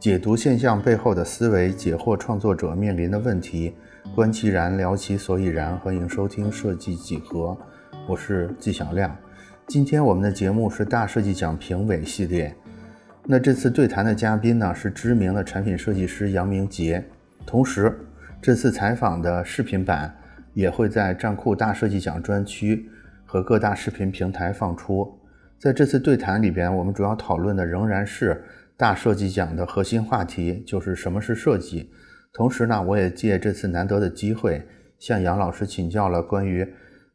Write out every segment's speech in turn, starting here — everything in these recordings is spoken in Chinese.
解读现象背后的思维，解惑创作者面临的问题，观其然，聊其所以然。欢迎收听设计几何，我是纪晓亮。今天我们的节目是大设计奖评委系列。那这次对谈的嘉宾呢是知名的产品设计师杨明杰。同时，这次采访的视频版也会在站酷大设计奖专区和各大视频平台放出。在这次对谈里边，我们主要讨论的仍然是。大设计奖的核心话题就是什么是设计。同时呢，我也借这次难得的机会，向杨老师请教了关于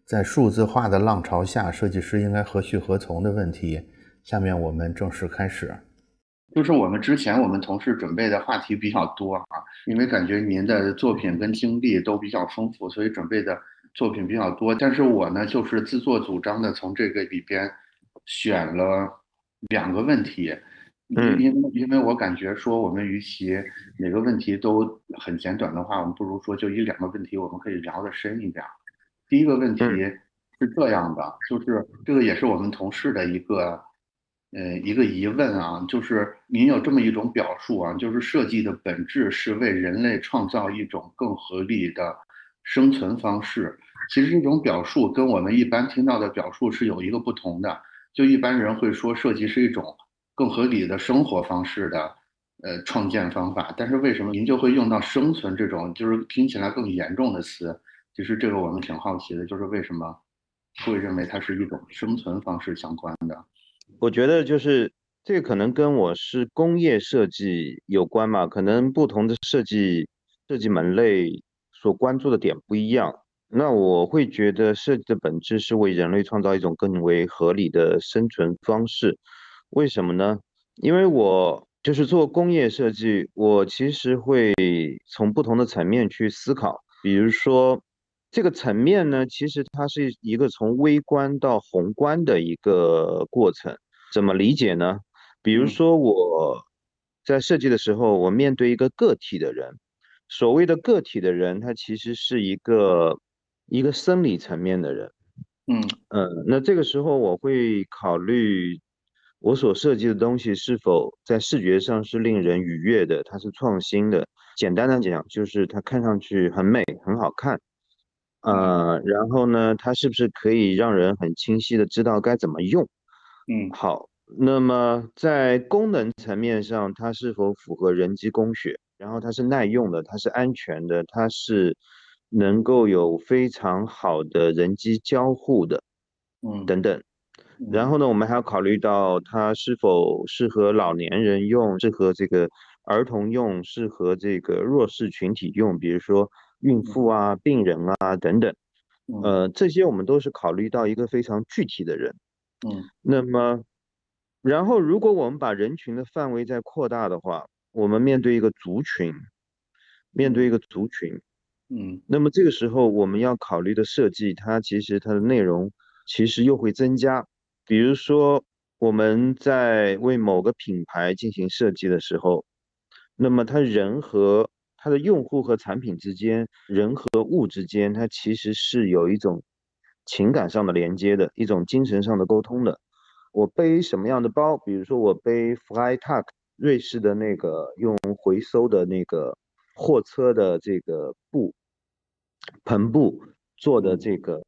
在数字化的浪潮下，设计师应该何去何从的问题。下面我们正式开始。就是我们之前我们同事准备的话题比较多啊，因为感觉您的作品跟经历都比较丰富，所以准备的作品比较多。但是我呢，就是自作主张的从这个里边选了两个问题。嗯，因为因为我感觉说，我们与其每个问题都很简短的话，我们不如说就一两个问题，我们可以聊得深一点。第一个问题是这样的，就是这个也是我们同事的一个，呃，一个疑问啊，就是您有这么一种表述啊，就是设计的本质是为人类创造一种更合理的生存方式。其实这种表述跟我们一般听到的表述是有一个不同的，就一般人会说设计是一种。更合理的生活方式的，呃，创建方法。但是为什么您就会用到生存这种，就是听起来更严重的词？其实这个我们挺好奇的，就是为什么会认为它是一种生存方式相关的？我觉得就是这个可能跟我是工业设计有关嘛，可能不同的设计设计门类所关注的点不一样。那我会觉得设计的本质是为人类创造一种更为合理的生存方式。为什么呢？因为我就是做工业设计，我其实会从不同的层面去思考。比如说，这个层面呢，其实它是一个从微观到宏观的一个过程。怎么理解呢？比如说我在设计的时候，我面对一个个体的人，所谓的个体的人，他其实是一个一个生理层面的人。嗯嗯，那这个时候我会考虑。我所设计的东西是否在视觉上是令人愉悦的？它是创新的。简单的讲，就是它看上去很美、很好看。呃，然后呢，它是不是可以让人很清晰的知道该怎么用？嗯，好。那么在功能层面上，它是否符合人机工学？然后它是耐用的，它是安全的，它是能够有非常好的人机交互的。嗯，等等。然后呢，我们还要考虑到它是否适合老年人用，适合这个儿童用，适合这个弱势群体用，比如说孕妇啊、病人啊等等。呃，这些我们都是考虑到一个非常具体的人。嗯。那么，然后如果我们把人群的范围再扩大的话，我们面对一个族群，面对一个族群，嗯，那么这个时候我们要考虑的设计，它其实它的内容其实又会增加。比如说，我们在为某个品牌进行设计的时候，那么它人和它的用户和产品之间，人和物之间，它其实是有一种情感上的连接的，一种精神上的沟通的。我背什么样的包？比如说，我背 Flytuck 瑞士的那个用回收的那个货车的这个布篷布做的这个。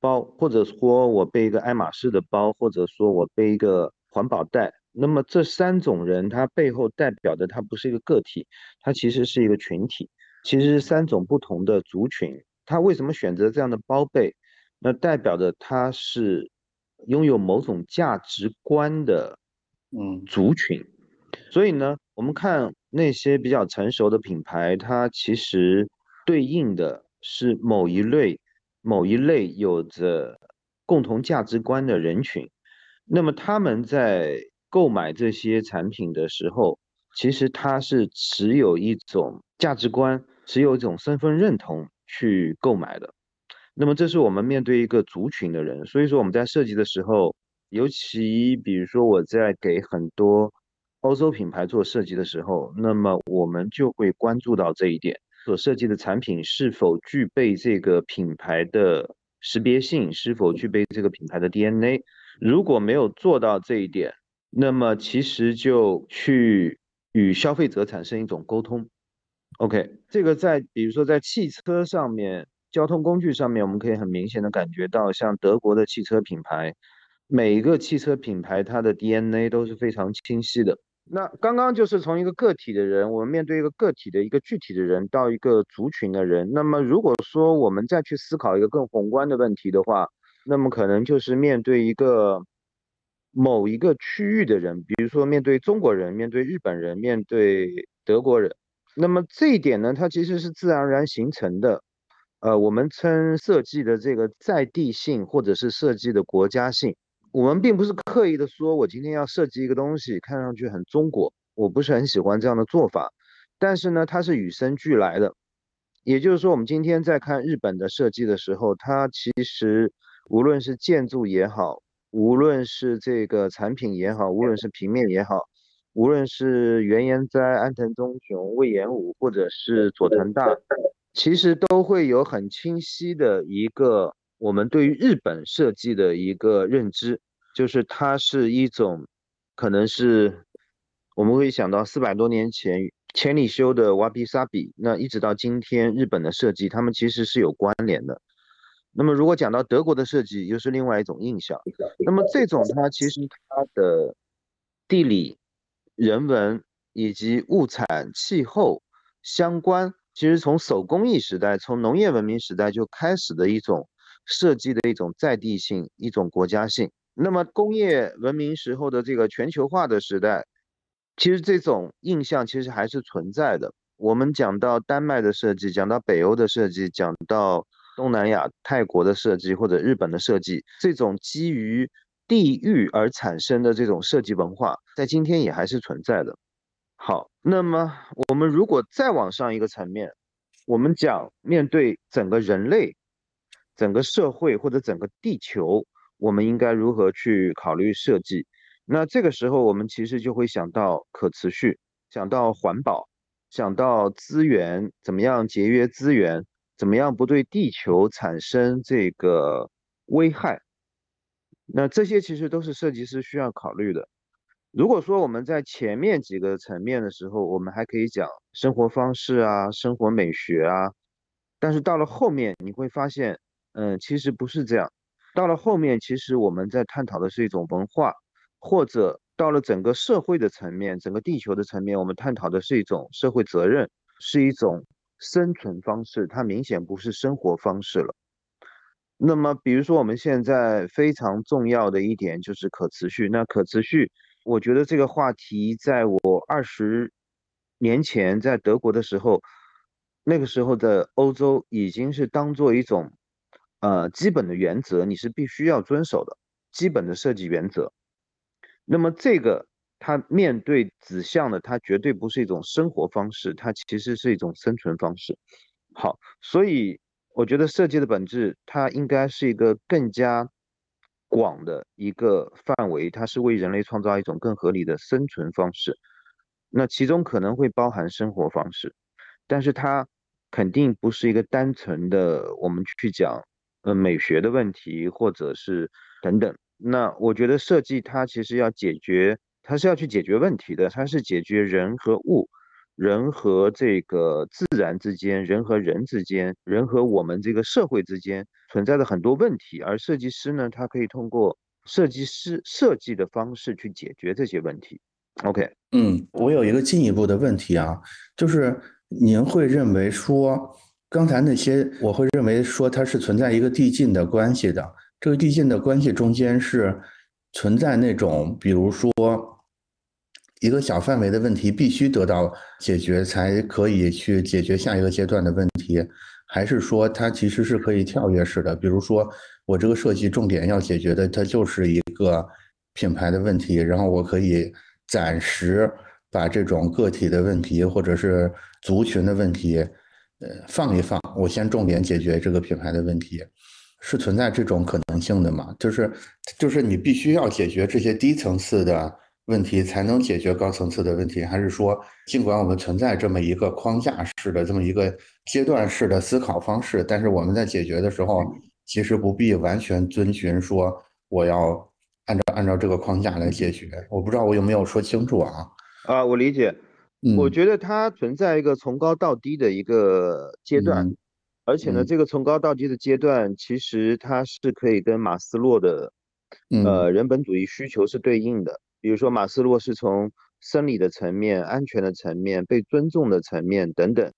包，或者说我背一个爱马仕的包，或者说我背一个环保袋，那么这三种人，他背后代表的他不是一个个体，他其实是一个群体，其实是三种不同的族群。他为什么选择这样的包背？那代表着他是拥有某种价值观的，嗯，族群。所以呢，我们看那些比较成熟的品牌，它其实对应的是某一类。某一类有着共同价值观的人群，那么他们在购买这些产品的时候，其实他是持有一种价值观，持有一种身份认同去购买的。那么这是我们面对一个族群的人，所以说我们在设计的时候，尤其比如说我在给很多欧洲品牌做设计的时候，那么我们就会关注到这一点。所设计的产品是否具备这个品牌的识别性？是否具备这个品牌的 DNA？如果没有做到这一点，那么其实就去与消费者产生一种沟通。OK，这个在比如说在汽车上面、交通工具上面，我们可以很明显的感觉到，像德国的汽车品牌，每一个汽车品牌它的 DNA 都是非常清晰的。那刚刚就是从一个个体的人，我们面对一个个体的一个具体的人，到一个族群的人。那么如果说我们再去思考一个更宏观的问题的话，那么可能就是面对一个某一个区域的人，比如说面对中国人、面对日本人、面对德国人。那么这一点呢，它其实是自然而然形成的。呃，我们称设计的这个在地性，或者是设计的国家性。我们并不是刻意的说，我今天要设计一个东西，看上去很中国，我不是很喜欢这样的做法。但是呢，它是与生俱来的。也就是说，我们今天在看日本的设计的时候，它其实无论是建筑也好，无论是这个产品也好，无论是平面也好，无论是原研哉、安藤忠雄、魏延武，或者是佐藤大，其实都会有很清晰的一个。我们对于日本设计的一个认知，就是它是一种，可能是我们会想到四百多年前千里修的瓦比萨比，那一直到今天日本的设计，他们其实是有关联的。那么如果讲到德国的设计，又是另外一种印象。那么这种它其实它的地理、人文以及物产、气候相关，其实从手工艺时代、从农业文明时代就开始的一种。设计的一种在地性，一种国家性。那么工业文明时候的这个全球化的时代，其实这种印象其实还是存在的。我们讲到丹麦的设计，讲到北欧的设计，讲到东南亚泰国的设计或者日本的设计，这种基于地域而产生的这种设计文化，在今天也还是存在的。好，那么我们如果再往上一个层面，我们讲面对整个人类。整个社会或者整个地球，我们应该如何去考虑设计？那这个时候，我们其实就会想到可持续，想到环保，想到资源，怎么样节约资源，怎么样不对地球产生这个危害？那这些其实都是设计师需要考虑的。如果说我们在前面几个层面的时候，我们还可以讲生活方式啊，生活美学啊，但是到了后面，你会发现。嗯，其实不是这样。到了后面，其实我们在探讨的是一种文化，或者到了整个社会的层面、整个地球的层面，我们探讨的是一种社会责任，是一种生存方式。它明显不是生活方式了。那么，比如说我们现在非常重要的一点就是可持续。那可持续，我觉得这个话题在我二十年前在德国的时候，那个时候的欧洲已经是当做一种。呃，基本的原则你是必须要遵守的，基本的设计原则。那么这个它面对指向的，它绝对不是一种生活方式，它其实是一种生存方式。好，所以我觉得设计的本质，它应该是一个更加广的一个范围，它是为人类创造一种更合理的生存方式。那其中可能会包含生活方式，但是它肯定不是一个单纯的我们去讲。呃，美学的问题，或者是等等，那我觉得设计它其实要解决，它是要去解决问题的，它是解决人和物、人和这个自然之间、人和人之间、人和我们这个社会之间存在的很多问题，而设计师呢，他可以通过设计师设计的方式去解决这些问题。OK，嗯，我有一个进一步的问题啊，就是您会认为说。刚才那些，我会认为说它是存在一个递进的关系的。这个递进的关系中间是存在那种，比如说一个小范围的问题必须得到解决才可以去解决下一个阶段的问题，还是说它其实是可以跳跃式的？比如说我这个设计重点要解决的，它就是一个品牌的问题，然后我可以暂时把这种个体的问题或者是族群的问题。呃，放一放，我先重点解决这个品牌的问题，是存在这种可能性的吗？就是，就是你必须要解决这些低层次的问题，才能解决高层次的问题，还是说，尽管我们存在这么一个框架式的这么一个阶段式的思考方式，但是我们在解决的时候，其实不必完全遵循说我要按照按照这个框架来解决。我不知道我有没有说清楚啊？啊，我理解。我觉得它存在一个从高到低的一个阶段，而且呢，这个从高到低的阶段，其实它是可以跟马斯洛的呃人本主义需求是对应的。比如说，马斯洛是从生理的层面、安全的层面、被尊重的层面等等。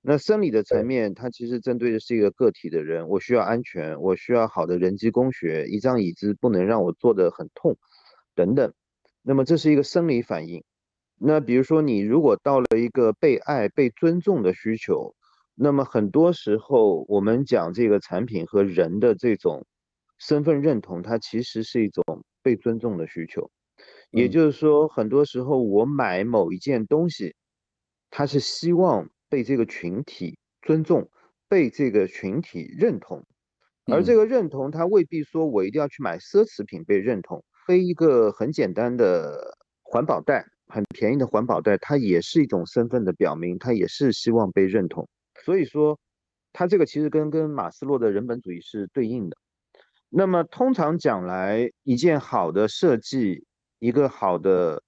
那生理的层面，它其实针对的是一个个体的人，我需要安全，我需要好的人机工学，一张椅子不能让我坐得很痛，等等。那么这是一个生理反应。那比如说，你如果到了一个被爱、被尊重的需求，那么很多时候我们讲这个产品和人的这种身份认同，它其实是一种被尊重的需求。也就是说，很多时候我买某一件东西，它是希望被这个群体尊重、被这个群体认同，而这个认同，它未必说我一定要去买奢侈品被认同，背一个很简单的环保袋。很便宜的环保袋，它也是一种身份的表明，它也是希望被认同。所以说，它这个其实跟跟马斯洛的人本主义是对应的。那么通常讲来，一件好的设计，一个好的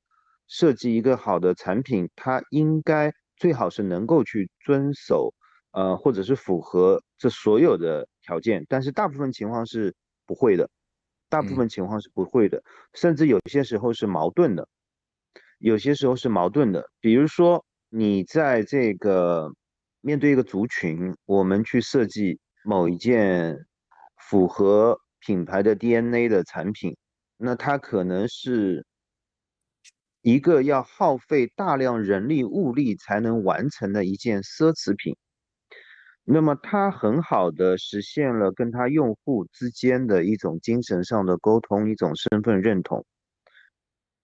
设计，一个好的产品，它应该最好是能够去遵守，呃，或者是符合这所有的条件。但是大部分情况是不会的，大部分情况是不会的，甚至有些时候是矛盾的。有些时候是矛盾的，比如说你在这个面对一个族群，我们去设计某一件符合品牌的 DNA 的产品，那它可能是一个要耗费大量人力物力才能完成的一件奢侈品，那么它很好的实现了跟它用户之间的一种精神上的沟通，一种身份认同。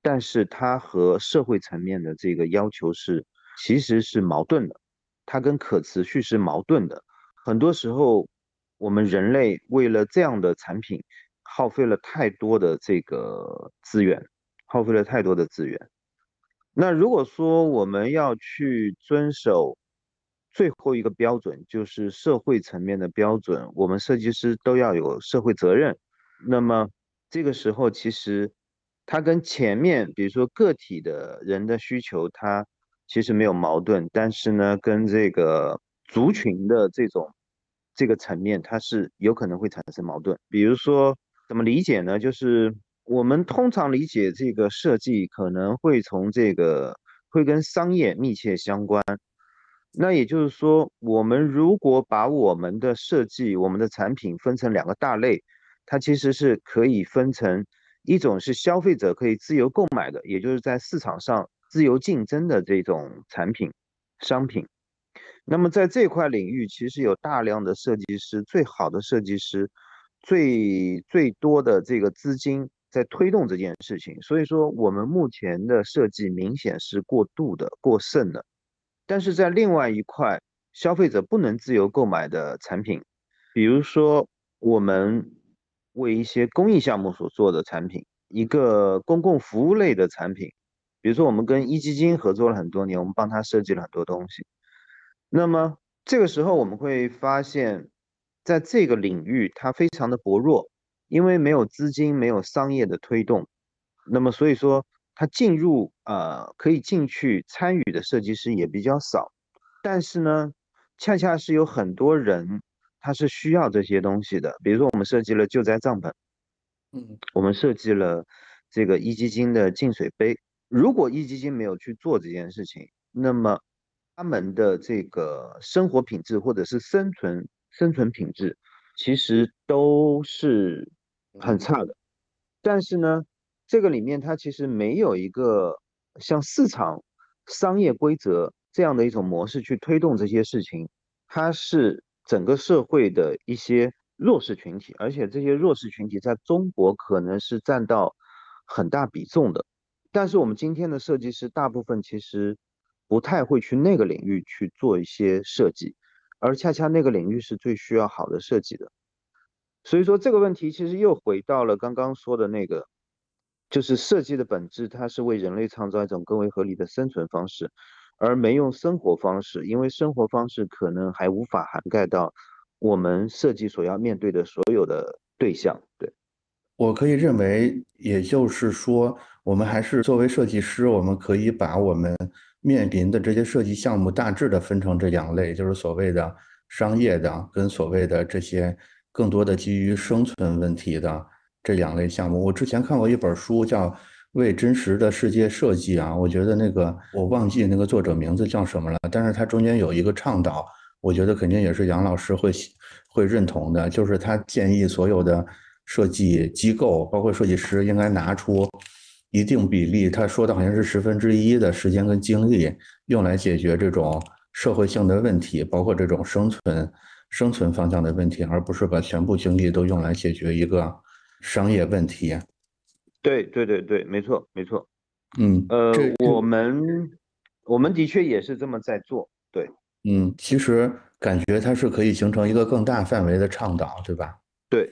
但是它和社会层面的这个要求是，其实是矛盾的，它跟可持续是矛盾的。很多时候，我们人类为了这样的产品，耗费了太多的这个资源，耗费了太多的资源。那如果说我们要去遵守最后一个标准，就是社会层面的标准，我们设计师都要有社会责任。那么这个时候，其实。它跟前面，比如说个体的人的需求，它其实没有矛盾，但是呢，跟这个族群的这种这个层面，它是有可能会产生矛盾。比如说，怎么理解呢？就是我们通常理解这个设计，可能会从这个会跟商业密切相关。那也就是说，我们如果把我们的设计、我们的产品分成两个大类，它其实是可以分成。一种是消费者可以自由购买的，也就是在市场上自由竞争的这种产品、商品。那么在这块领域，其实有大量的设计师，最好的设计师，最最多的这个资金在推动这件事情。所以说，我们目前的设计明显是过度的、过剩的。但是在另外一块，消费者不能自由购买的产品，比如说我们。为一些公益项目所做的产品，一个公共服务类的产品，比如说我们跟壹基金合作了很多年，我们帮他设计了很多东西。那么这个时候我们会发现，在这个领域它非常的薄弱，因为没有资金，没有商业的推动。那么所以说，它进入呃可以进去参与的设计师也比较少。但是呢，恰恰是有很多人。它是需要这些东西的，比如说我们设计了救灾帐篷，嗯，我们设计了这个壹基金的净水杯。如果壹基金没有去做这件事情，那么他们的这个生活品质或者是生存生存品质，其实都是很差的。但是呢，这个里面它其实没有一个像市场商业规则这样的一种模式去推动这些事情，它是。整个社会的一些弱势群体，而且这些弱势群体在中国可能是占到很大比重的。但是我们今天的设计师大部分其实不太会去那个领域去做一些设计，而恰恰那个领域是最需要好的设计的。所以说这个问题其实又回到了刚刚说的那个，就是设计的本质，它是为人类创造一种更为合理的生存方式。而没用生活方式，因为生活方式可能还无法涵盖到我们设计所要面对的所有的对象。对，我可以认为，也就是说，我们还是作为设计师，我们可以把我们面临的这些设计项目大致的分成这两类，就是所谓的商业的跟所谓的这些更多的基于生存问题的这两类项目。我之前看过一本书叫《为真实的世界设计》啊，我觉得那个我忘记那个作者名字叫什么了，但是他中间有一个倡导，我觉得肯定也是杨老师会会认同的，就是他建议所有的设计机构，包括设计师，应该拿出。一定比例，他说的好像是十分之一的时间跟精力用来解决这种社会性的问题，包括这种生存、生存方向的问题，而不是把全部精力都用来解决一个商业问题。对对对对，没错没错。嗯，呃，我们我们的确也是这么在做。对，嗯，其实感觉它是可以形成一个更大范围的倡导，对吧？对，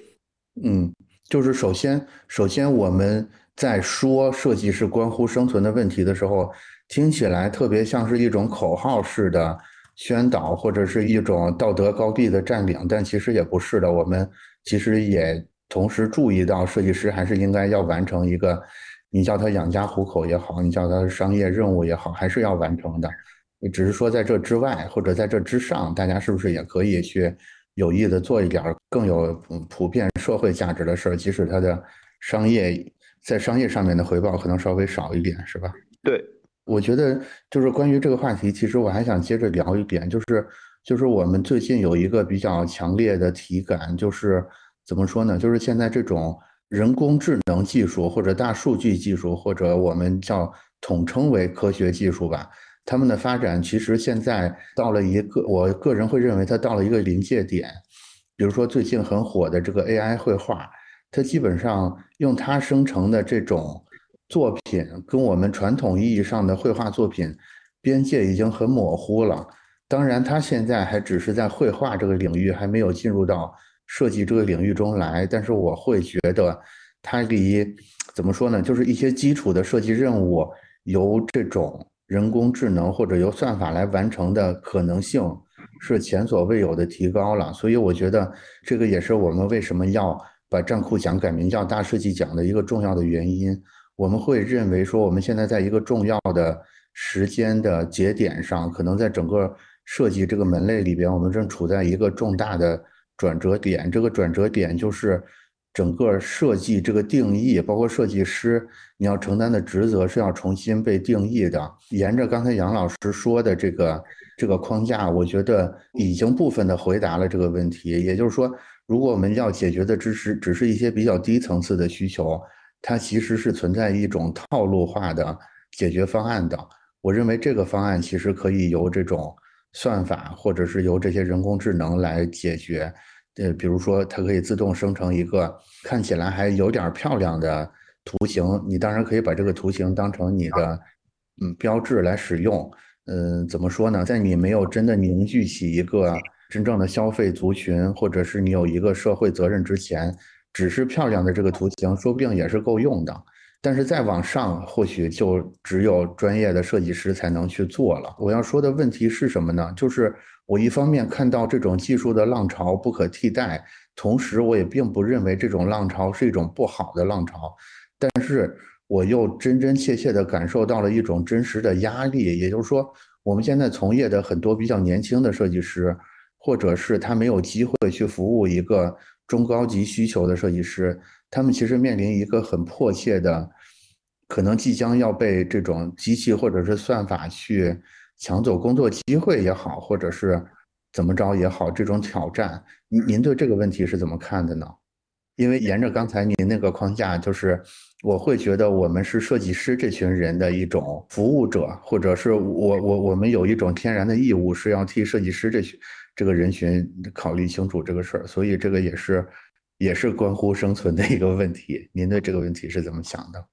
嗯，就是首先首先我们。在说设计是关乎生存的问题的时候，听起来特别像是一种口号式的宣导，或者是一种道德高地的占领，但其实也不是的。我们其实也同时注意到，设计师还是应该要完成一个，你叫他养家糊口也好，你叫他商业任务也好，还是要完成的。只是说在这之外，或者在这之上，大家是不是也可以去有意的做一点更有普遍社会价值的事儿，即使他的商业。在商业上面的回报可能稍微少一点，是吧？对，我觉得就是关于这个话题，其实我还想接着聊一点，就是就是我们最近有一个比较强烈的体感，就是怎么说呢？就是现在这种人工智能技术或者大数据技术，或者我们叫统称为科学技术吧，他们的发展其实现在到了一个，我个人会认为它到了一个临界点。比如说最近很火的这个 AI 绘画。它基本上用它生成的这种作品，跟我们传统意义上的绘画作品边界已经很模糊了。当然，它现在还只是在绘画这个领域，还没有进入到设计这个领域中来。但是，我会觉得它离怎么说呢？就是一些基础的设计任务由这种人工智能或者由算法来完成的可能性是前所未有的提高了。所以，我觉得这个也是我们为什么要。把战库奖改名叫大设计奖的一个重要的原因，我们会认为说，我们现在在一个重要的时间的节点上，可能在整个设计这个门类里边，我们正处在一个重大的转折点。这个转折点就是整个设计这个定义，包括设计师你要承担的职责是要重新被定义的。沿着刚才杨老师说的这个这个框架，我觉得已经部分的回答了这个问题，也就是说。如果我们要解决的只是只是一些比较低层次的需求，它其实是存在一种套路化的解决方案的。我认为这个方案其实可以由这种算法或者是由这些人工智能来解决。呃，比如说它可以自动生成一个看起来还有点漂亮的图形，你当然可以把这个图形当成你的嗯标志来使用。嗯，怎么说呢？在你没有真的凝聚起一个。真正的消费族群，或者是你有一个社会责任之前，只是漂亮的这个图形，说不定也是够用的。但是再往上，或许就只有专业的设计师才能去做了。我要说的问题是什么呢？就是我一方面看到这种技术的浪潮不可替代，同时我也并不认为这种浪潮是一种不好的浪潮。但是我又真真切切地感受到了一种真实的压力，也就是说，我们现在从业的很多比较年轻的设计师。或者是他没有机会去服务一个中高级需求的设计师，他们其实面临一个很迫切的，可能即将要被这种机器或者是算法去抢走工作机会也好，或者是怎么着也好，这种挑战，您您对这个问题是怎么看的呢？因为沿着刚才您那个框架，就是我会觉得我们是设计师这群人的一种服务者，或者是我我我们有一种天然的义务是要替设计师这群。这个人群考虑清楚这个事儿，所以这个也是也是关乎生存的一个问题。您对这个问题是怎么想的？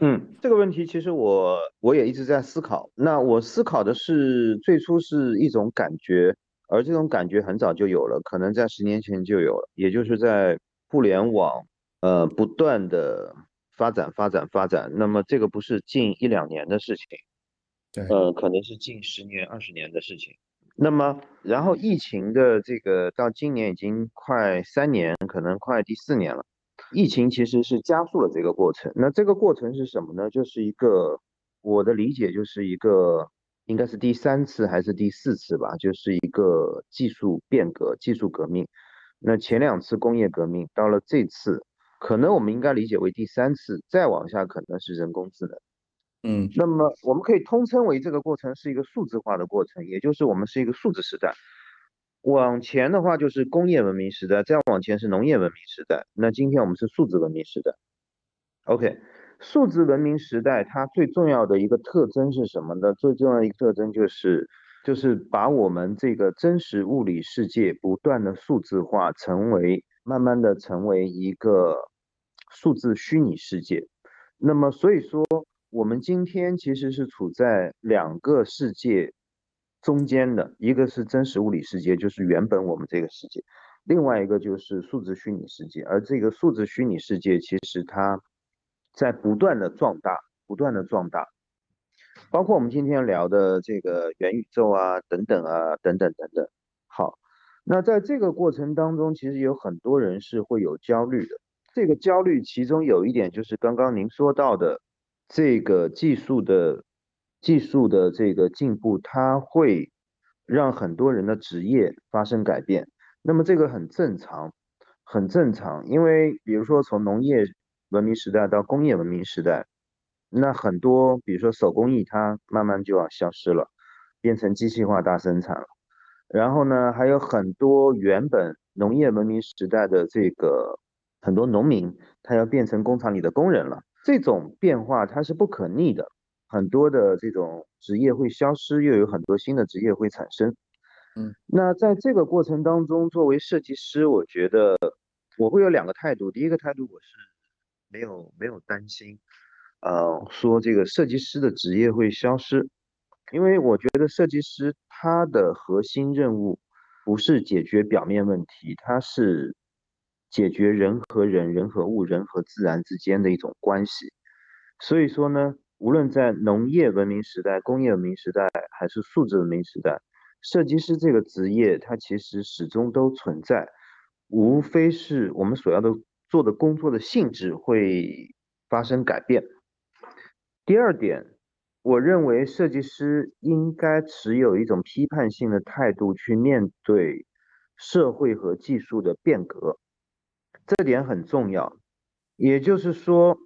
嗯，这个问题其实我我也一直在思考。那我思考的是，最初是一种感觉，而这种感觉很早就有了，可能在十年前就有了，也就是在互联网呃不断的发展发展发展。那么这个不是近一两年的事情，对，呃，可能是近十年二十年的事情。那么，然后疫情的这个到今年已经快三年，可能快第四年了。疫情其实是加速了这个过程。那这个过程是什么呢？就是一个我的理解，就是一个应该是第三次还是第四次吧，就是一个技术变革、技术革命。那前两次工业革命，到了这次，可能我们应该理解为第三次，再往下可能是人工智能。嗯，那么我们可以通称为这个过程是一个数字化的过程，也就是我们是一个数字时代。往前的话就是工业文明时代，再往前是农业文明时代。那今天我们是数字文明时代。OK，数字文明时代它最重要的一个特征是什么呢？最重要的一个特征就是就是把我们这个真实物理世界不断的数字化，成为慢慢的成为一个数字虚拟世界。那么所以说，我们今天其实是处在两个世界。中间的一个是真实物理世界，就是原本我们这个世界；另外一个就是数字虚拟世界。而这个数字虚拟世界，其实它在不断的壮大，不断的壮大。包括我们今天聊的这个元宇宙啊，等等啊，等等等等。好，那在这个过程当中，其实有很多人是会有焦虑的。这个焦虑，其中有一点就是刚刚您说到的这个技术的。技术的这个进步，它会让很多人的职业发生改变。那么这个很正常，很正常。因为比如说从农业文明时代到工业文明时代，那很多比如说手工艺它慢慢就要消失了，变成机器化大生产了。然后呢，还有很多原本农业文明时代的这个很多农民，他要变成工厂里的工人了。这种变化它是不可逆的。很多的这种职业会消失，又有很多新的职业会产生。嗯，那在这个过程当中，作为设计师，我觉得我会有两个态度。第一个态度，我是没有没有担心，呃，说这个设计师的职业会消失，因为我觉得设计师他的核心任务不是解决表面问题，他是解决人和人、人和物、人和自然之间的一种关系。所以说呢。无论在农业文明时代、工业文明时代，还是数字文明时代，设计师这个职业，它其实始终都存在，无非是我们所要的做的工作的性质会发生改变。第二点，我认为设计师应该持有一种批判性的态度去面对社会和技术的变革，这点很重要。也就是说。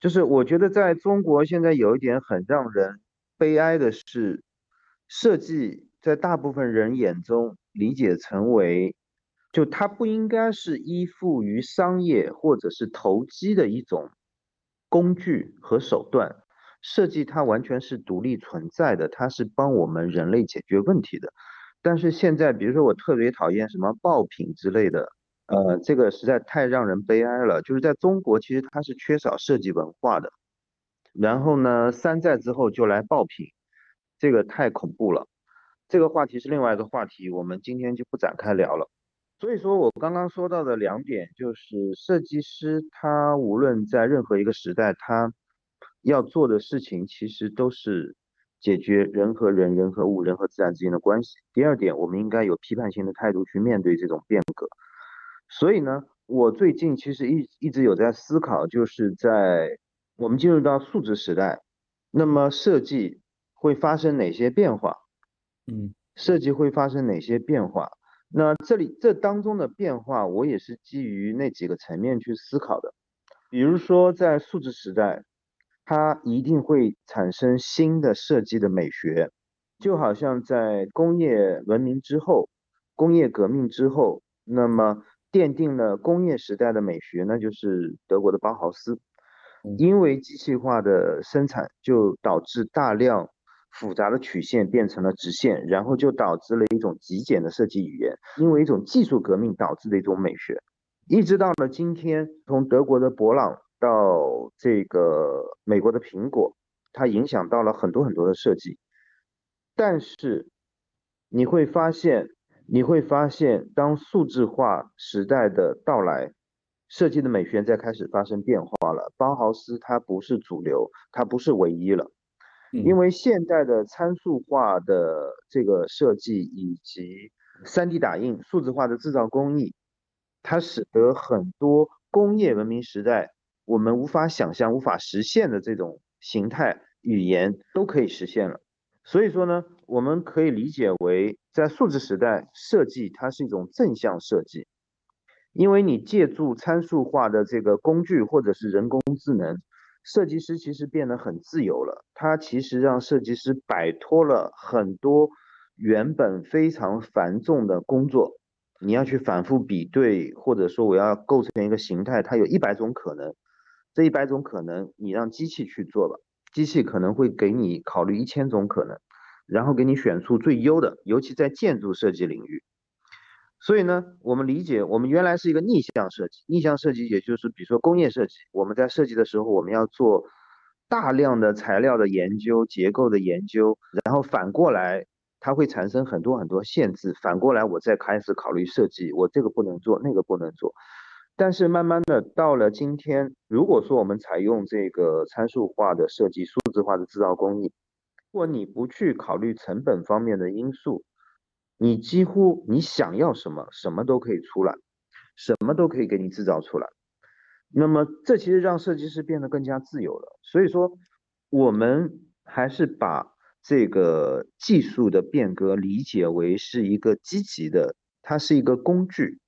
就是我觉得在中国现在有一点很让人悲哀的是，设计在大部分人眼中理解成为，就它不应该是依附于商业或者是投机的一种工具和手段，设计它完全是独立存在的，它是帮我们人类解决问题的。但是现在，比如说我特别讨厌什么爆品之类的。呃，这个实在太让人悲哀了。就是在中国，其实它是缺少设计文化的。然后呢，山寨之后就来爆品，这个太恐怖了。这个话题是另外一个话题，我们今天就不展开聊了。所以说我刚刚说到的两点，就是设计师他无论在任何一个时代，他要做的事情其实都是解决人和人、人和物、人和自然之间的关系。第二点，我们应该有批判性的态度去面对这种变革。所以呢，我最近其实一一直有在思考，就是在我们进入到数字时代，那么设计会发生哪些变化？嗯，设计会发生哪些变化？那这里这当中的变化，我也是基于那几个层面去思考的。比如说，在数字时代，它一定会产生新的设计的美学，就好像在工业文明之后、工业革命之后，那么。奠定了工业时代的美学，那就是德国的包豪斯。因为机器化的生产，就导致大量复杂的曲线变成了直线，然后就导致了一种极简的设计语言。因为一种技术革命导致的一种美学，一直到了今天，从德国的博朗到这个美国的苹果，它影响到了很多很多的设计。但是你会发现。你会发现，当数字化时代的到来，设计的美学在开始发生变化了。包豪斯它不是主流，它不是唯一了，因为现代的参数化的这个设计以及 3D 打印、数字化的制造工艺，它使得很多工业文明时代我们无法想象、无法实现的这种形态语言都可以实现了。所以说呢，我们可以理解为，在数字时代，设计它是一种正向设计，因为你借助参数化的这个工具或者是人工智能，设计师其实变得很自由了。它其实让设计师摆脱了很多原本非常繁重的工作，你要去反复比对，或者说我要构成一个形态，它有一百种可能，这一百种可能你让机器去做吧。机器可能会给你考虑一千种可能，然后给你选出最优的，尤其在建筑设计领域。所以呢，我们理解，我们原来是一个逆向设计，逆向设计也就是比如说工业设计，我们在设计的时候，我们要做大量的材料的研究、结构的研究，然后反过来它会产生很多很多限制，反过来我再开始考虑设计，我这个不能做，那个不能做。但是慢慢的到了今天，如果说我们采用这个参数化的设计、数字化的制造工艺，如果你不去考虑成本方面的因素，你几乎你想要什么，什么都可以出来，什么都可以给你制造出来。那么这其实让设计师变得更加自由了。所以说，我们还是把这个技术的变革理解为是一个积极的，它是一个工具。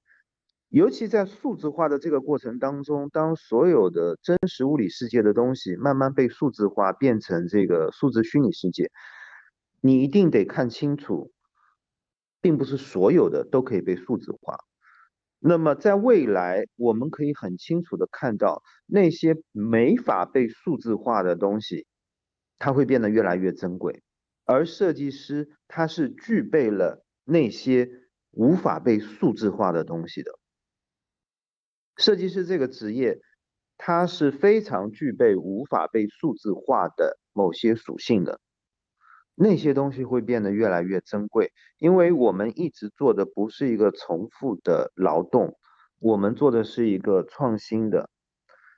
尤其在数字化的这个过程当中，当所有的真实物理世界的东西慢慢被数字化，变成这个数字虚拟世界，你一定得看清楚，并不是所有的都可以被数字化。那么在未来，我们可以很清楚的看到，那些没法被数字化的东西，它会变得越来越珍贵。而设计师他是具备了那些无法被数字化的东西的。设计师这个职业，它是非常具备无法被数字化的某些属性的，那些东西会变得越来越珍贵，因为我们一直做的不是一个重复的劳动，我们做的是一个创新的，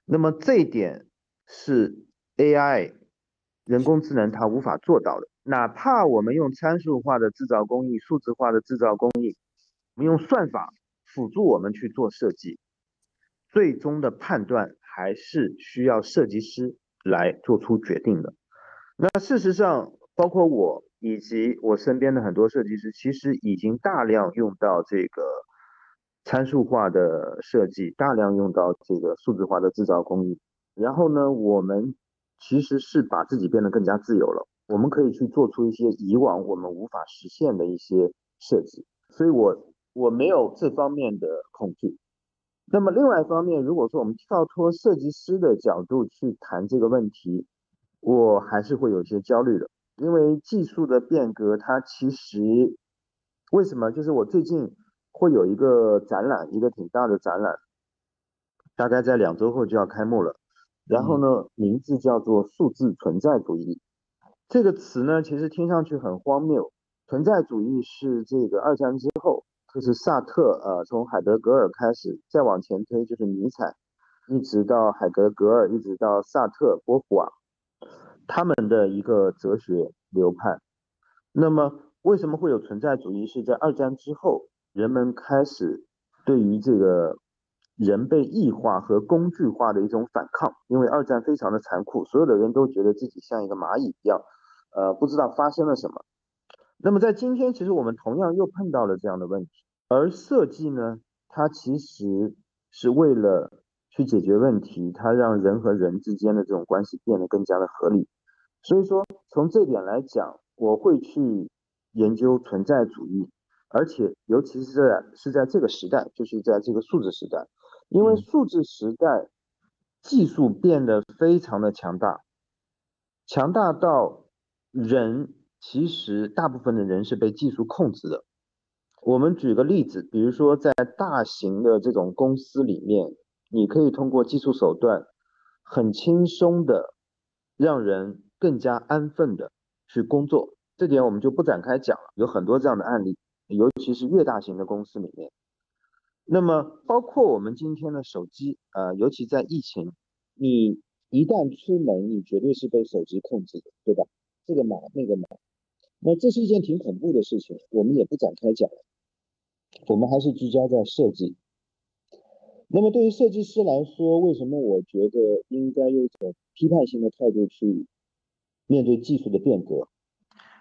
那么这一点是 AI 人工智能它无法做到的，哪怕我们用参数化的制造工艺、数字化的制造工艺，我们用算法辅助我们去做设计。最终的判断还是需要设计师来做出决定的。那事实上，包括我以及我身边的很多设计师，其实已经大量用到这个参数化的设计，大量用到这个数字化的制造工艺。然后呢，我们其实是把自己变得更加自由了，我们可以去做出一些以往我们无法实现的一些设计。所以我我没有这方面的恐惧。那么另外一方面，如果说我们跳脱设计师的角度去谈这个问题，我还是会有些焦虑的，因为技术的变革，它其实为什么？就是我最近会有一个展览，一个挺大的展览，大概在两周后就要开幕了。然后呢，名字叫做数字存在主义。这个词呢，其实听上去很荒谬。存在主义是这个二战之后。就是萨特，呃，从海德格尔开始，再往前推就是尼采，一直到海德格尔，一直到萨特、波伏娃，他们的一个哲学流派。那么，为什么会有存在主义？是在二战之后，人们开始对于这个人被异化和工具化的一种反抗。因为二战非常的残酷，所有的人都觉得自己像一个蚂蚁一样，呃，不知道发生了什么。那么在今天，其实我们同样又碰到了这样的问题。而设计呢，它其实是为了去解决问题，它让人和人之间的这种关系变得更加的合理。所以说，从这点来讲，我会去研究存在主义，而且尤其是在是在这个时代，就是在这个数字时代，因为数字时代技术变得非常的强大，强大到人其实大部分的人是被技术控制的。我们举个例子，比如说在大型的这种公司里面，你可以通过技术手段，很轻松的让人更加安分的去工作。这点我们就不展开讲了，有很多这样的案例，尤其是越大型的公司里面。那么包括我们今天的手机，呃，尤其在疫情，你一旦出门，你绝对是被手机控制的，对吧？这个码那个码，那这是一件挺恐怖的事情，我们也不展开讲了。我们还是聚焦在设计。那么对于设计师来说，为什么我觉得应该用一种批判性的态度去面对技术的变革？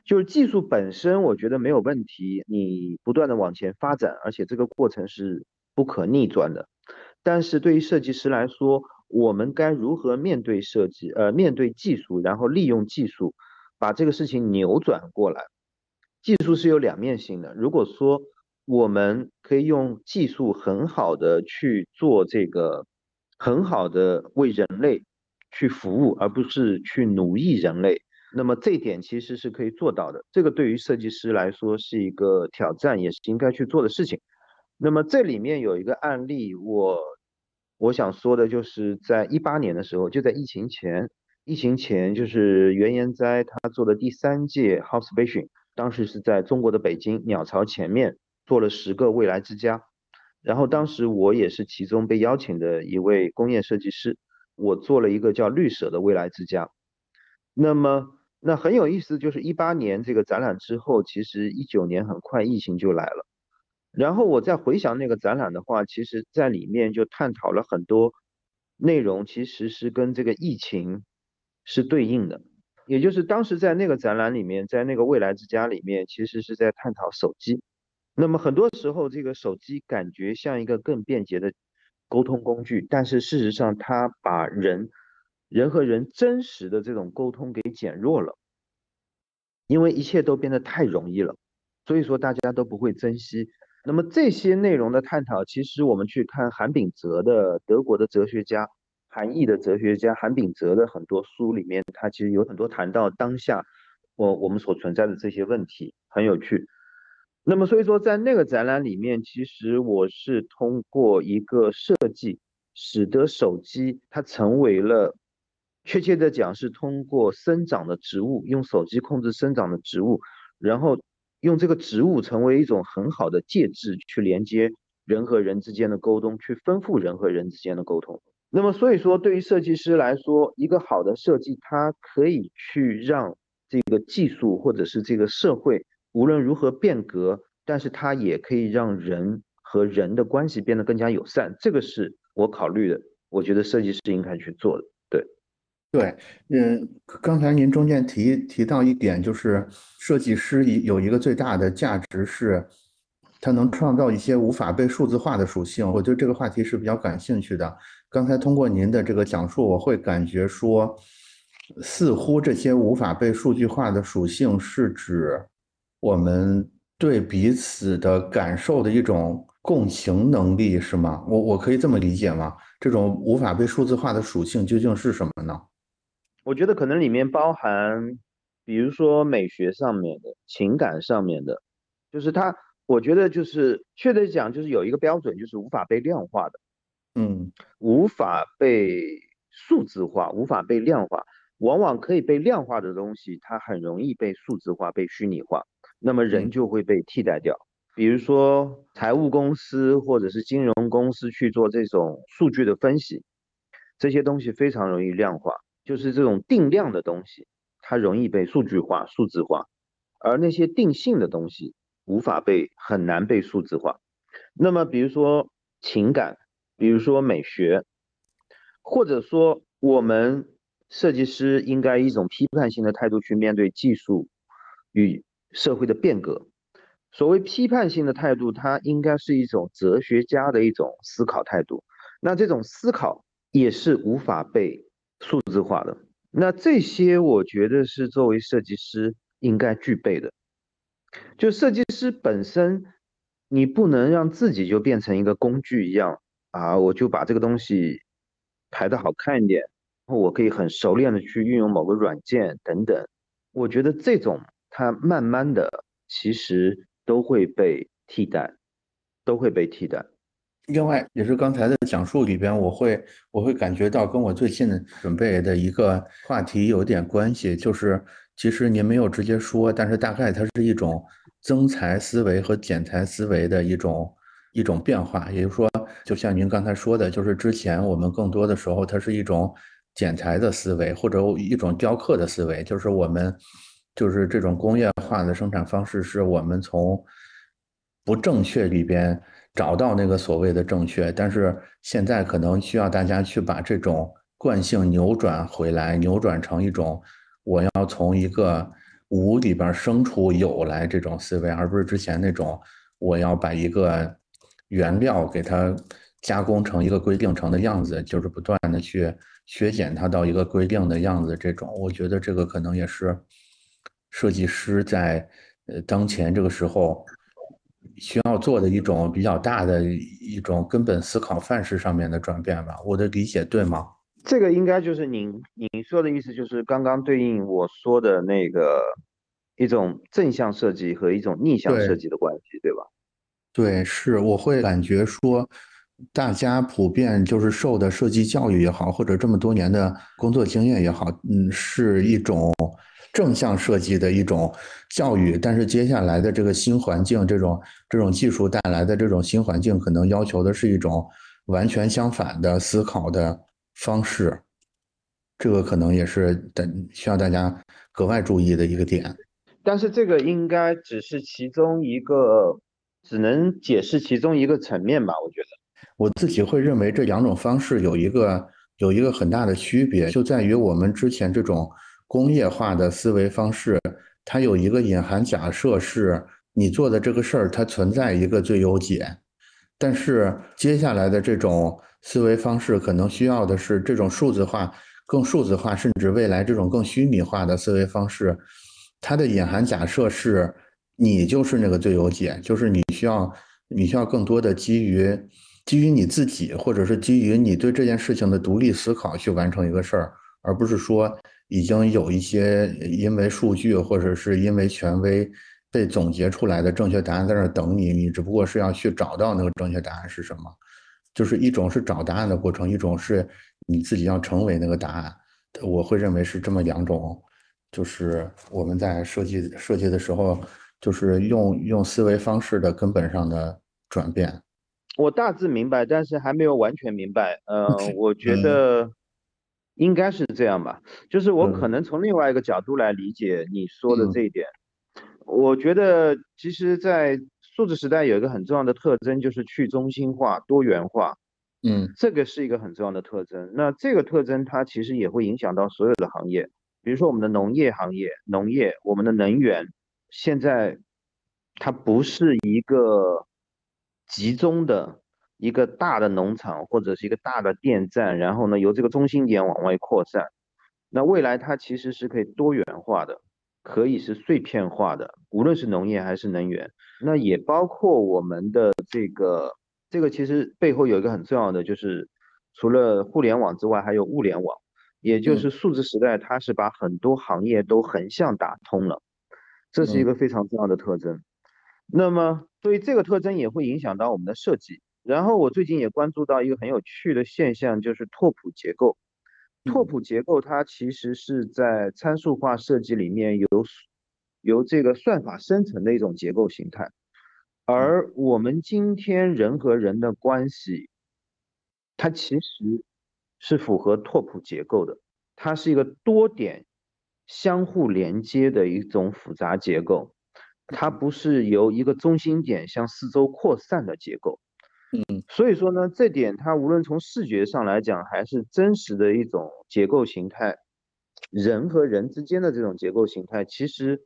就是技术本身，我觉得没有问题，你不断的往前发展，而且这个过程是不可逆转的。但是对于设计师来说，我们该如何面对设计？呃，面对技术，然后利用技术把这个事情扭转过来。技术是有两面性的。如果说我们可以用技术很好的去做这个，很好的为人类去服务，而不是去奴役人类。那么这一点其实是可以做到的，这个对于设计师来说是一个挑战，也是应该去做的事情。那么这里面有一个案例，我我想说的就是在一八年的时候，就在疫情前，疫情前就是袁研哉他做的第三届 House Vision，当时是在中国的北京鸟巢前面做了十个未来之家，然后当时我也是其中被邀请的一位工业设计师，我做了一个叫绿舍的未来之家，那么。那很有意思，就是一八年这个展览之后，其实一九年很快疫情就来了。然后我再回想那个展览的话，其实在里面就探讨了很多内容，其实是跟这个疫情是对应的。也就是当时在那个展览里面，在那个未来之家里面，其实是在探讨手机。那么很多时候，这个手机感觉像一个更便捷的沟通工具，但是事实上它把人。人和人真实的这种沟通给减弱了，因为一切都变得太容易了，所以说大家都不会珍惜。那么这些内容的探讨，其实我们去看韩炳哲的德国的哲学家，韩裔的哲学家韩炳哲的很多书里面，他其实有很多谈到当下我我们所存在的这些问题，很有趣。那么所以说在那个展览里面，其实我是通过一个设计，使得手机它成为了。确切的讲，是通过生长的植物，用手机控制生长的植物，然后用这个植物成为一种很好的介质，去连接人和人之间的沟通，去丰富人和人之间的沟通。那么，所以说，对于设计师来说，一个好的设计，它可以去让这个技术或者是这个社会无论如何变革，但是它也可以让人和人的关系变得更加友善。这个是我考虑的，我觉得设计师应该去做的。对。对，嗯，刚才您中间提提到一点，就是设计师有一个最大的价值是，他能创造一些无法被数字化的属性。我对这个话题是比较感兴趣的。刚才通过您的这个讲述，我会感觉说，似乎这些无法被数据化的属性是指我们对彼此的感受的一种共情能力，是吗？我我可以这么理解吗？这种无法被数字化的属性究竟是什么呢？我觉得可能里面包含，比如说美学上面的、情感上面的，就是它，我觉得就是确切讲，就是有一个标准，就是无法被量化的，嗯，无法被数字化、无法被量化，往往可以被量化的东西，它很容易被数字化、被虚拟化，那么人就会被替代掉。比如说财务公司或者是金融公司去做这种数据的分析，这些东西非常容易量化。就是这种定量的东西，它容易被数据化、数字化，而那些定性的东西无法被、很难被数字化。那么，比如说情感，比如说美学，或者说我们设计师应该一种批判性的态度去面对技术与社会的变革。所谓批判性的态度，它应该是一种哲学家的一种思考态度。那这种思考也是无法被。数字化的那这些，我觉得是作为设计师应该具备的。就设计师本身，你不能让自己就变成一个工具一样啊！我就把这个东西排的好看一点，然后我可以很熟练的去运用某个软件等等。我觉得这种它慢慢的其实都会被替代，都会被替代。另外，也是刚才的讲述里边，我会我会感觉到跟我最近准备的一个话题有点关系，就是其实您没有直接说，但是大概它是一种增材思维和减材思维的一种一种变化。也就是说，就像您刚才说的，就是之前我们更多的时候，它是一种剪裁的思维或者一种雕刻的思维，就是我们就是这种工业化的生产方式，是我们从不正确里边。找到那个所谓的正确，但是现在可能需要大家去把这种惯性扭转回来，扭转成一种我要从一个无里边生出有来这种思维，而不是之前那种我要把一个原料给它加工成一个规定成的样子，就是不断的去削减它到一个规定的样子。这种，我觉得这个可能也是设计师在呃当前这个时候需要做的一种比较大的一种根本思考范式上面的转变吧。我的理解对吗？这个应该就是您您说的意思，就是刚刚对应我说的那个一种正向设计和一种逆向设计的关系，对吧？对，是，我会感觉说，大家普遍就是受的设计教育也好，或者这么多年的工作经验也好，嗯，是一种正向设计的一种教育。但是接下来的这个新环境，这种这种技术带来的这种新环境，可能要求的是一种完全相反的思考的。方式，这个可能也是等需要大家格外注意的一个点。但是这个应该只是其中一个，只能解释其中一个层面吧？我觉得，我自己会认为这两种方式有一个有一个很大的区别，就在于我们之前这种工业化的思维方式，它有一个隐含假设，是你做的这个事儿它存在一个最优解，但是接下来的这种。思维方式可能需要的是这种数字化、更数字化，甚至未来这种更虚拟化的思维方式。它的隐含假设是，你就是那个最优解，就是你需要你需要更多的基于基于你自己，或者是基于你对这件事情的独立思考去完成一个事儿，而不是说已经有一些因为数据或者是因为权威被总结出来的正确答案在那等你，你只不过是要去找到那个正确答案是什么。就是一种是找答案的过程，一种是你自己要成为那个答案。我会认为是这么两种，就是我们在设计设计的时候，就是用用思维方式的根本上的转变。我大致明白，但是还没有完全明白。呃，我觉得应该是这样吧。就是我可能从另外一个角度来理解你说的这一点。我觉得其实，在数字时代有一个很重要的特征，就是去中心化、多元化。嗯，这个是一个很重要的特征。那这个特征它其实也会影响到所有的行业，比如说我们的农业行业、农业、我们的能源，现在它不是一个集中的一个大的农场或者是一个大的电站，然后呢由这个中心点往外扩散。那未来它其实是可以多元化的。可以是碎片化的，无论是农业还是能源，那也包括我们的这个这个其实背后有一个很重要的，就是除了互联网之外，还有物联网，也就是数字时代，它是把很多行业都横向打通了，这是一个非常重要的特征。那么，所以这个特征也会影响到我们的设计。然后我最近也关注到一个很有趣的现象，就是拓扑结构。拓扑结构它其实是在参数化设计里面由由这个算法生成的一种结构形态，而我们今天人和人的关系，它其实是符合拓扑结构的，它是一个多点相互连接的一种复杂结构，它不是由一个中心点向四周扩散的结构。嗯，所以说呢，这点它无论从视觉上来讲，还是真实的一种结构形态，人和人之间的这种结构形态，其实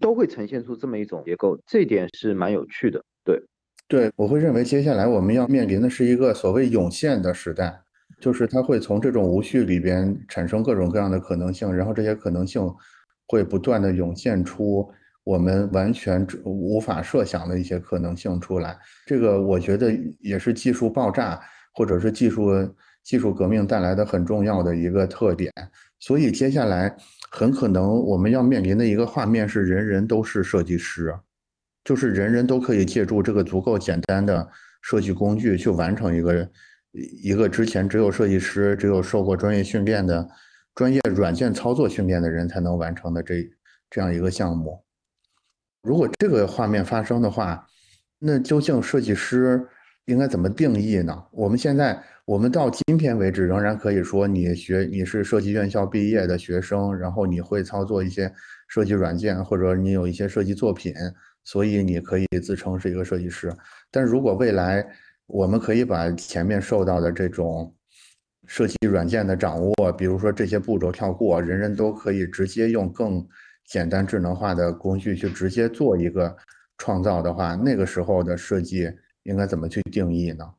都会呈现出这么一种结构，这点是蛮有趣的。对，对，我会认为接下来我们要面临的是一个所谓涌现的时代，就是它会从这种无序里边产生各种各样的可能性，然后这些可能性会不断的涌现出。我们完全无法设想的一些可能性出来，这个我觉得也是技术爆炸或者是技术技术革命带来的很重要的一个特点。所以接下来很可能我们要面临的一个画面是人人都是设计师，就是人人都可以借助这个足够简单的设计工具去完成一个人一个之前只有设计师、只有受过专业训练的专业软件操作训练的人才能完成的这这样一个项目。如果这个画面发生的话，那究竟设计师应该怎么定义呢？我们现在，我们到今天为止，仍然可以说你学你是设计院校毕业的学生，然后你会操作一些设计软件，或者你有一些设计作品，所以你可以自称是一个设计师。但如果未来我们可以把前面受到的这种设计软件的掌握，比如说这些步骤跳过，人人都可以直接用更。简单智能化的工具去直接做一个创造的话，那个时候的设计应该怎么去定义呢？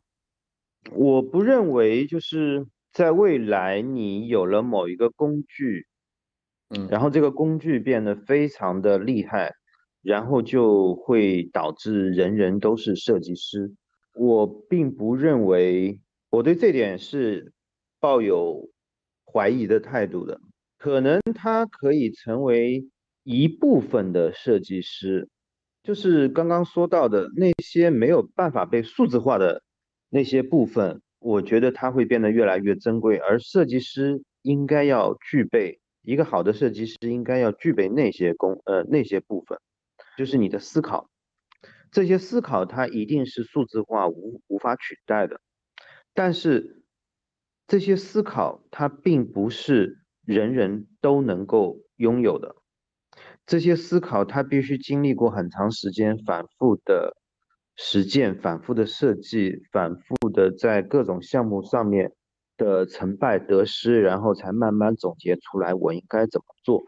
我不认为就是在未来你有了某一个工具，嗯，然后这个工具变得非常的厉害，然后就会导致人人都是设计师。我并不认为，我对这点是抱有怀疑的态度的。可能他可以成为一部分的设计师，就是刚刚说到的那些没有办法被数字化的那些部分，我觉得它会变得越来越珍贵。而设计师应该要具备一个好的设计师应该要具备那些功呃那些部分，就是你的思考。这些思考它一定是数字化无无法取代的，但是这些思考它并不是人人都能够拥有的。这些思考它必须经历过很长时间反复的实践、反复的设计、反复的在各种项目上面的成败得失，然后才慢慢总结出来我应该怎么做。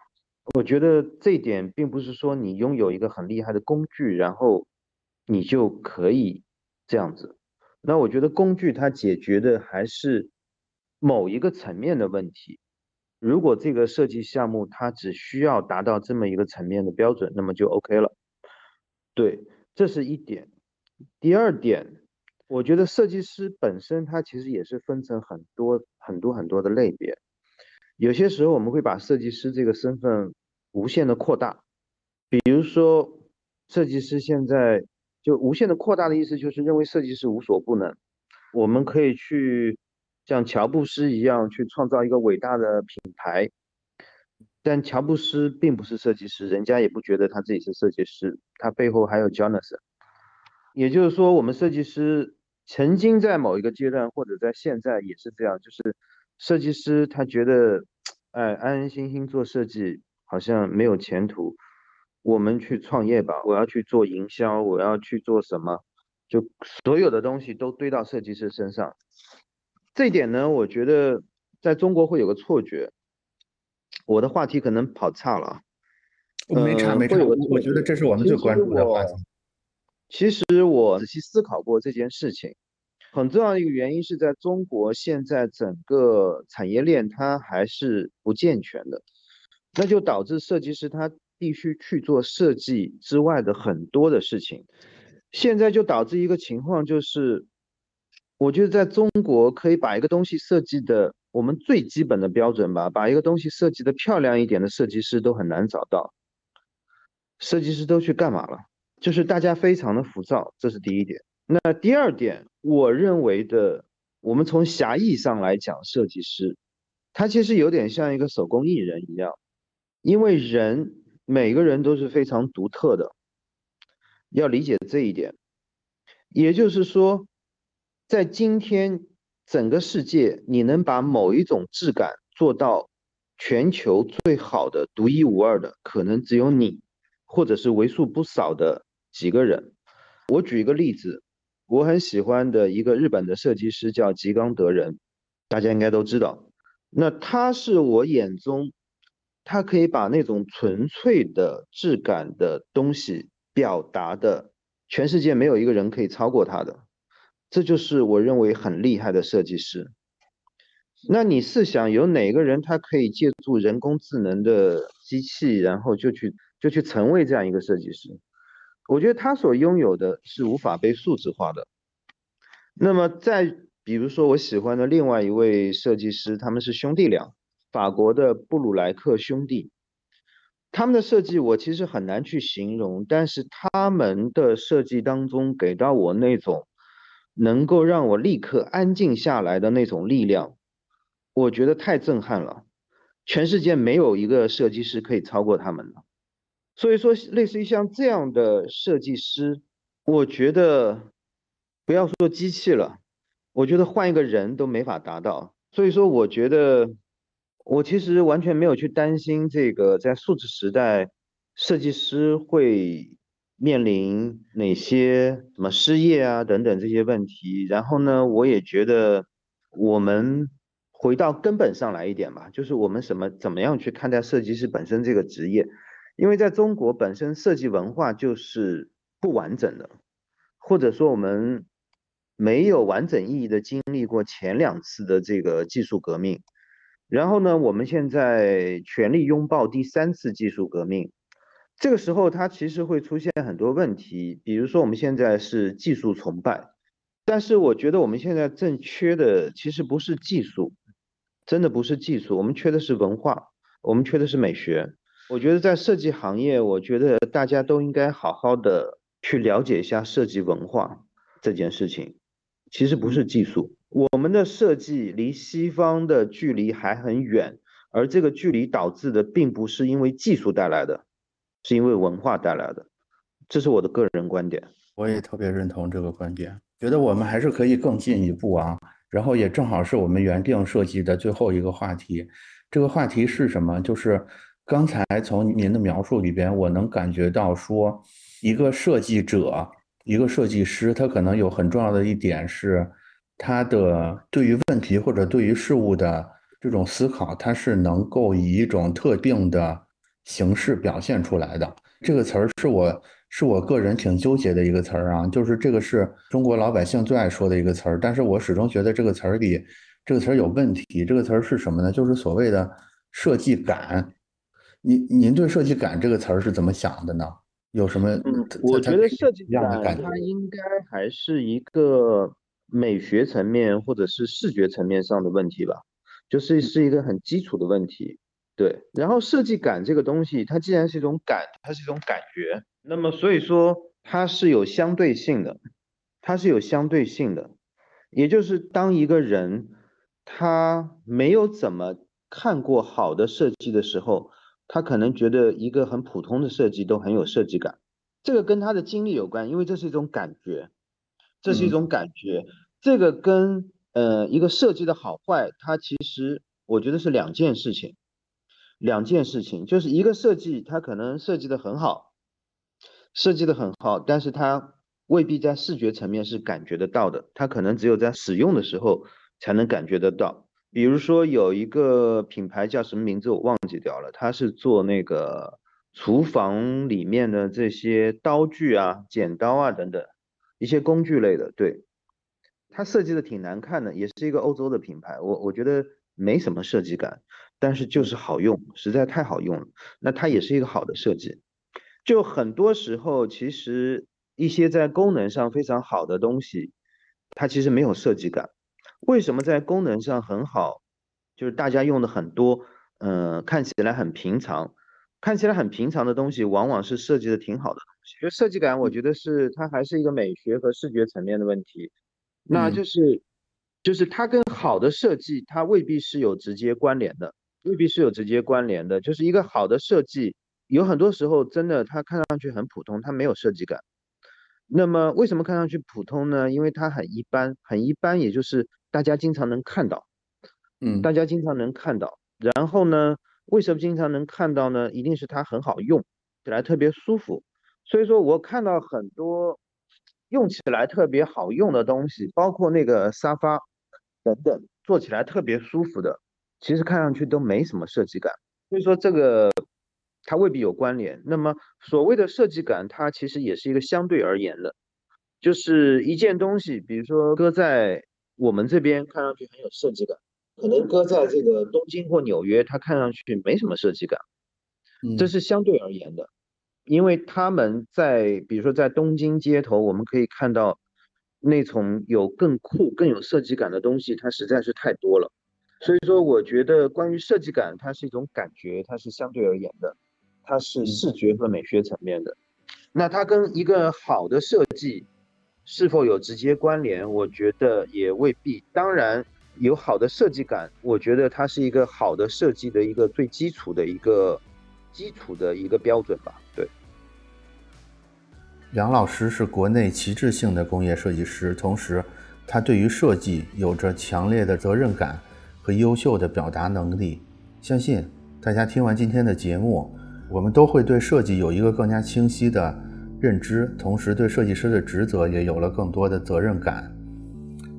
我觉得这一点并不是说你拥有一个很厉害的工具，然后。你就可以这样子。那我觉得工具它解决的还是某一个层面的问题。如果这个设计项目它只需要达到这么一个层面的标准，那么就 OK 了。对，这是一点。第二点，我觉得设计师本身他其实也是分成很多很多很多的类别。有些时候我们会把设计师这个身份无限的扩大，比如说设计师现在。就无限的扩大的意思，就是认为设计师无所不能。我们可以去像乔布斯一样去创造一个伟大的品牌，但乔布斯并不是设计师，人家也不觉得他自己是设计师，他背后还有 Jonathan。也就是说，我们设计师曾经在某一个阶段，或者在现在也是这样，就是设计师他觉得，哎，安安心心做设计好像没有前途。我们去创业吧，我要去做营销，我要去做什么？就所有的东西都堆到设计师身上。这一点呢，我觉得在中国会有个错觉。我的话题可能跑岔了。没差没差，我觉得这是我们最关注的话题。其实我仔细思考过这件事情，很重要的一个原因是在中国现在整个产业链它还是不健全的，那就导致设计师他。必须去做设计之外的很多的事情，现在就导致一个情况，就是我觉得在中国可以把一个东西设计的，我们最基本的标准吧，把一个东西设计的漂亮一点的设计师都很难找到。设计师都去干嘛了？就是大家非常的浮躁，这是第一点。那第二点，我认为的，我们从狭义上来讲，设计师他其实有点像一个手工艺人一样，因为人。每个人都是非常独特的，要理解这一点。也就是说，在今天整个世界，你能把某一种质感做到全球最好的、独一无二的，可能只有你，或者是为数不少的几个人。我举一个例子，我很喜欢的一个日本的设计师叫吉冈德人，大家应该都知道。那他是我眼中。他可以把那种纯粹的质感的东西表达的，全世界没有一个人可以超过他的，这就是我认为很厉害的设计师。那你试想，有哪个人他可以借助人工智能的机器，然后就去就去成为这样一个设计师？我觉得他所拥有的是无法被数字化的。那么再比如说，我喜欢的另外一位设计师，他们是兄弟俩。法国的布鲁莱克兄弟，他们的设计我其实很难去形容，但是他们的设计当中给到我那种能够让我立刻安静下来的那种力量，我觉得太震撼了。全世界没有一个设计师可以超过他们了。所以说，类似于像这样的设计师，我觉得不要说机器了，我觉得换一个人都没法达到。所以说，我觉得。我其实完全没有去担心这个在数字时代，设计师会面临哪些什么失业啊等等这些问题。然后呢，我也觉得我们回到根本上来一点吧，就是我们什么怎么样去看待设计师本身这个职业？因为在中国本身设计文化就是不完整的，或者说我们没有完整意义的经历过前两次的这个技术革命，然后呢，我们现在全力拥抱第三次技术革命，这个时候它其实会出现很多问题，比如说我们现在是技术崇拜，但是我觉得我们现在正缺的其实不是技术，真的不是技术，我们缺的是文化，我们缺的是美学。我觉得在设计行业，我觉得大家都应该好好的去了解一下设计文化这件事情。其实不是技术，我们的设计离西方的距离还很远，而这个距离导致的并不是因为技术带来的，是因为文化带来的。这是我的个人观点。我也特别认同这个观点，觉得我们还是可以更进一步啊。然后也正好是我们原定设计的最后一个话题。这个话题是什么？就是。刚才从您的描述里边，我能感觉到说，一个设计者，一个设计师，他可能有很重要的一点是，他的对于问题或者对于事物的这种思考，他是能够以一种特定的形式表现出来的。这个词儿是我是我个人挺纠结的一个词儿啊，就是这个是中国老百姓最爱说的一个词儿，但是我始终觉得这个词儿里这个词儿有问题。这个词儿是什么呢？就是所谓的设计感。您您对设计感这个词儿是怎么想的呢？有什么？嗯，我觉得设计感它应该还是一个美学层面或者是视觉层面上的问题吧，就是是一个很基础的问题。对，然后设计感这个东西，它既然是一种感，它是一种感觉，那么所以说它是有相对性的，它是有相对性的，也就是当一个人他没有怎么看过好的设计的时候。他可能觉得一个很普通的设计都很有设计感，这个跟他的经历有关，因为这是一种感觉，这是一种感觉，这个跟呃一个设计的好坏，它其实我觉得是两件事情，两件事情，就是一个设计它可能设计的很好，设计的很好，但是它未必在视觉层面是感觉得到的，它可能只有在使用的时候才能感觉得到。比如说有一个品牌叫什么名字我忘记掉了，它是做那个厨房里面的这些刀具啊、剪刀啊等等一些工具类的。对，它设计的挺难看的，也是一个欧洲的品牌。我我觉得没什么设计感，但是就是好用，实在太好用了。那它也是一个好的设计。就很多时候，其实一些在功能上非常好的东西，它其实没有设计感。为什么在功能上很好，就是大家用的很多，嗯，看起来很平常，看起来很平常的东西，往往是设计的挺好的西。就设计感，我觉得是它还是一个美学和视觉层面的问题。那就是，就是它跟好的设计，它未必是有直接关联的，未必是有直接关联的。就是一个好的设计，有很多时候真的它看上去很普通，它没有设计感。那么为什么看上去普通呢？因为它很一般，很一般，也就是大家经常能看到，嗯，大家经常能看到。然后呢，为什么经常能看到呢？一定是它很好用，起来特别舒服。所以说我看到很多用起来特别好用的东西，包括那个沙发等等，坐起来特别舒服的，其实看上去都没什么设计感。所以说这个。它未必有关联。那么所谓的设计感，它其实也是一个相对而言的，就是一件东西，比如说搁在我们这边看上去很有设计感，可能搁在这个东京或纽约，它看上去没什么设计感。这是相对而言的，因为他们在比如说在东京街头，我们可以看到那种有更酷、更有设计感的东西，它实在是太多了。所以说，我觉得关于设计感，它是一种感觉，它是相对而言的。它是视觉和美学层面的，那它跟一个好的设计是否有直接关联？我觉得也未必。当然，有好的设计感，我觉得它是一个好的设计的一个最基础的一个基础的一个标准吧。对，杨老师是国内旗帜性的工业设计师，同时他对于设计有着强烈的责任感和优秀的表达能力。相信大家听完今天的节目。我们都会对设计有一个更加清晰的认知，同时对设计师的职责也有了更多的责任感。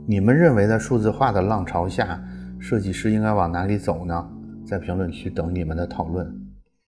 你们认为在数字化的浪潮下，设计师应该往哪里走呢？在评论区等你们的讨论。